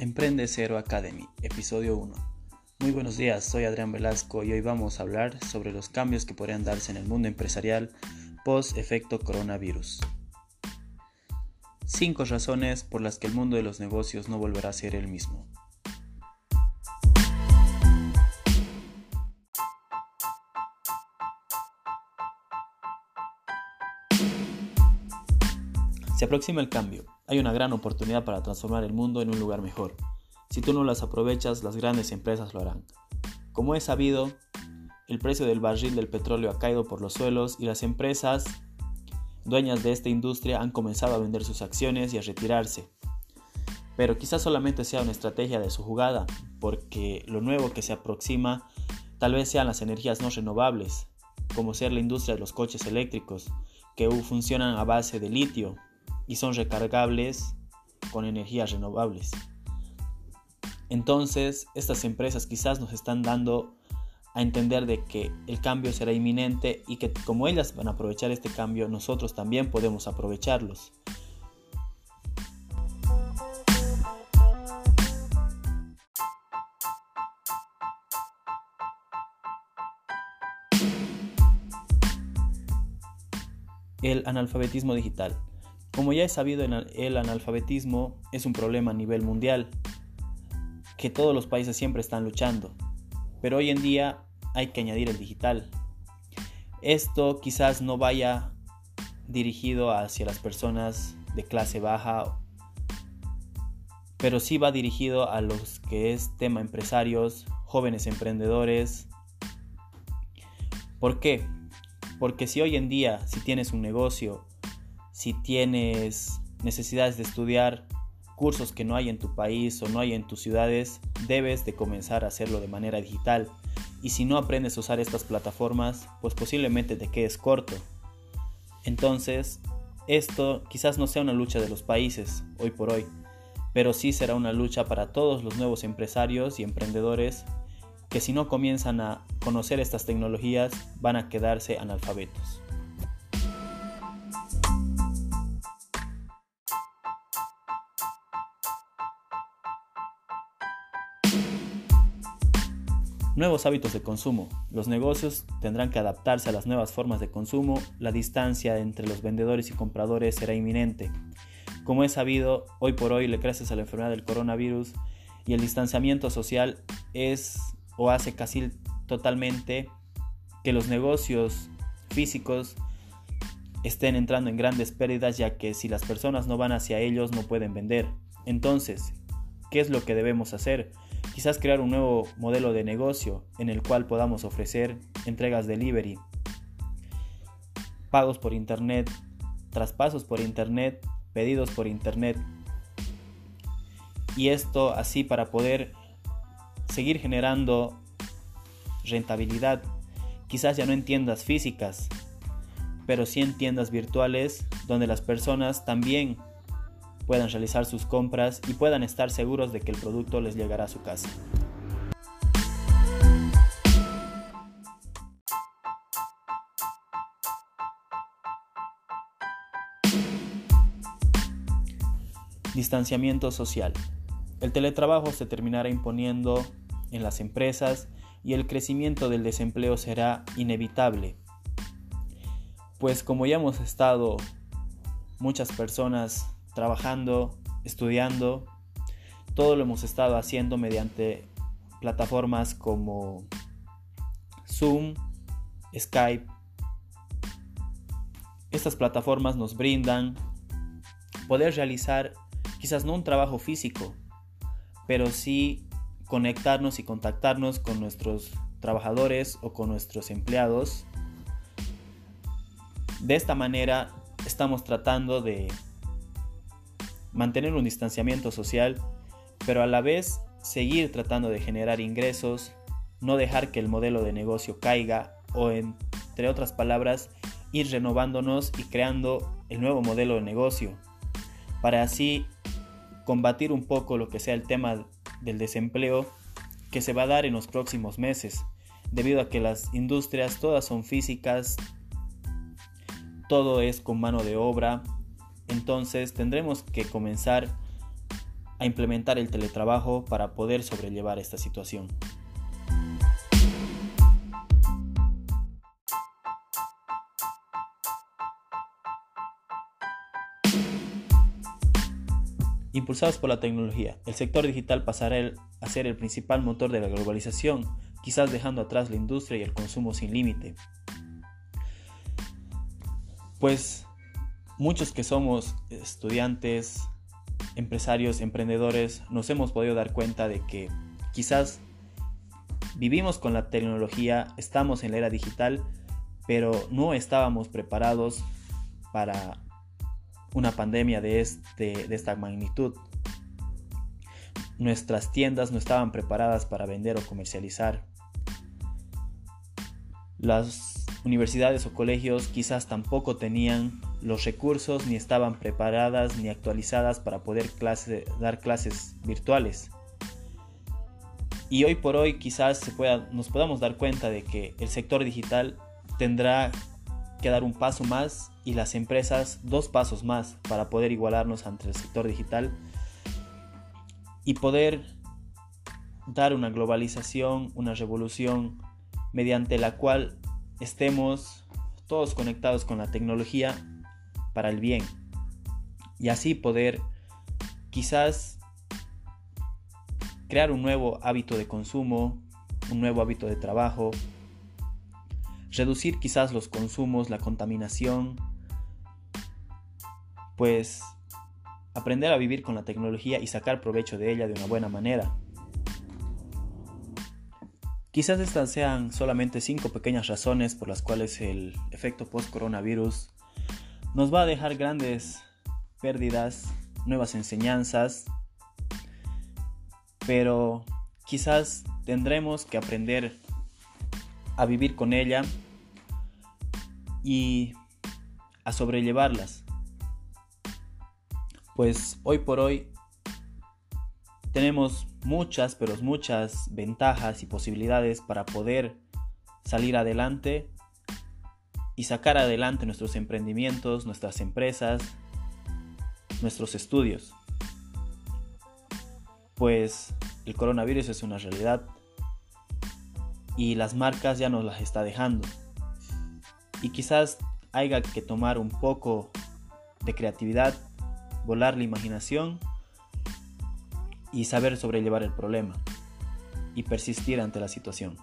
Emprende Cero Academy, episodio 1. Muy buenos días, soy Adrián Velasco y hoy vamos a hablar sobre los cambios que podrían darse en el mundo empresarial post efecto coronavirus. 5 razones por las que el mundo de los negocios no volverá a ser el mismo. Se aproxima el cambio. Hay una gran oportunidad para transformar el mundo en un lugar mejor. Si tú no las aprovechas, las grandes empresas lo harán. Como es sabido, el precio del barril del petróleo ha caído por los suelos y las empresas dueñas de esta industria han comenzado a vender sus acciones y a retirarse. Pero quizás solamente sea una estrategia de su jugada, porque lo nuevo que se aproxima tal vez sean las energías no renovables, como ser la industria de los coches eléctricos, que funcionan a base de litio, y son recargables con energías renovables. Entonces, estas empresas quizás nos están dando a entender de que el cambio será inminente y que como ellas van a aprovechar este cambio, nosotros también podemos aprovecharlos. El analfabetismo digital. Como ya es sabido, el analfabetismo es un problema a nivel mundial, que todos los países siempre están luchando, pero hoy en día hay que añadir el digital. Esto quizás no vaya dirigido hacia las personas de clase baja, pero sí va dirigido a los que es tema empresarios, jóvenes emprendedores. ¿Por qué? Porque si hoy en día, si tienes un negocio si tienes necesidades de estudiar cursos que no hay en tu país o no hay en tus ciudades, debes de comenzar a hacerlo de manera digital. Y si no aprendes a usar estas plataformas, pues posiblemente te quedes corto. Entonces, esto quizás no sea una lucha de los países hoy por hoy, pero sí será una lucha para todos los nuevos empresarios y emprendedores que si no comienzan a conocer estas tecnologías van a quedarse analfabetos. Nuevos hábitos de consumo. Los negocios tendrán que adaptarse a las nuevas formas de consumo. La distancia entre los vendedores y compradores será inminente. Como es sabido, hoy por hoy, gracias a la enfermedad del coronavirus y el distanciamiento social, es o hace casi totalmente que los negocios físicos estén entrando en grandes pérdidas ya que si las personas no van hacia ellos no pueden vender. Entonces, ¿qué es lo que debemos hacer? Quizás crear un nuevo modelo de negocio en el cual podamos ofrecer entregas delivery, pagos por internet, traspasos por internet, pedidos por internet. Y esto así para poder seguir generando rentabilidad. Quizás ya no en tiendas físicas, pero sí en tiendas virtuales donde las personas también puedan realizar sus compras y puedan estar seguros de que el producto les llegará a su casa. Distanciamiento social. El teletrabajo se terminará imponiendo en las empresas y el crecimiento del desempleo será inevitable. Pues como ya hemos estado muchas personas trabajando, estudiando. Todo lo hemos estado haciendo mediante plataformas como Zoom, Skype. Estas plataformas nos brindan poder realizar quizás no un trabajo físico, pero sí conectarnos y contactarnos con nuestros trabajadores o con nuestros empleados. De esta manera estamos tratando de mantener un distanciamiento social, pero a la vez seguir tratando de generar ingresos, no dejar que el modelo de negocio caiga o entre otras palabras, ir renovándonos y creando el nuevo modelo de negocio, para así combatir un poco lo que sea el tema del desempleo que se va a dar en los próximos meses, debido a que las industrias todas son físicas, todo es con mano de obra, entonces tendremos que comenzar a implementar el teletrabajo para poder sobrellevar esta situación. Impulsados por la tecnología, el sector digital pasará a ser el principal motor de la globalización, quizás dejando atrás la industria y el consumo sin límite. Pues muchos que somos estudiantes, empresarios, emprendedores, nos hemos podido dar cuenta de que quizás vivimos con la tecnología, estamos en la era digital, pero no estábamos preparados para una pandemia de, este, esta magnitud. Nuestras tiendas no estaban preparadas para vender o comercializar. Las universidades o colegios quizás tampoco tenían los recursos ni estaban preparadas ni actualizadas para poder dar clases virtuales. Y hoy por hoy quizás se pueda, nos podamos dar cuenta de que el sector digital tendrá que dar un paso más y las empresas dos pasos más para poder igualarnos ante el sector digital y poder dar una globalización, una revolución mediante la cual estemos todos conectados con la tecnología para el bien y así poder quizás crear un nuevo hábito de consumo, un nuevo hábito de trabajo, reducir quizás los consumos, la contaminación, pues aprender a vivir con la tecnología y sacar provecho de ella de una buena manera. Quizás estas sean solamente cinco pequeñas razones por las cuales el efecto post-coronavirus nos va a dejar grandes pérdidas, nuevas enseñanzas, pero quizás tendremos que aprender a vivir con ella y a sobrellevarlas. Pues hoy por hoy tenemos muchas, pero muchas ventajas y posibilidades para poder salir adelante y sacar adelante nuestros emprendimientos, nuestras empresas, nuestros estudios. Pues el coronavirus es una realidad y las marcas ya nos las está dejando. Y quizás haya que tomar un poco de creatividad, volar la imaginación y saber sobrellevar el problema y persistir ante la situación.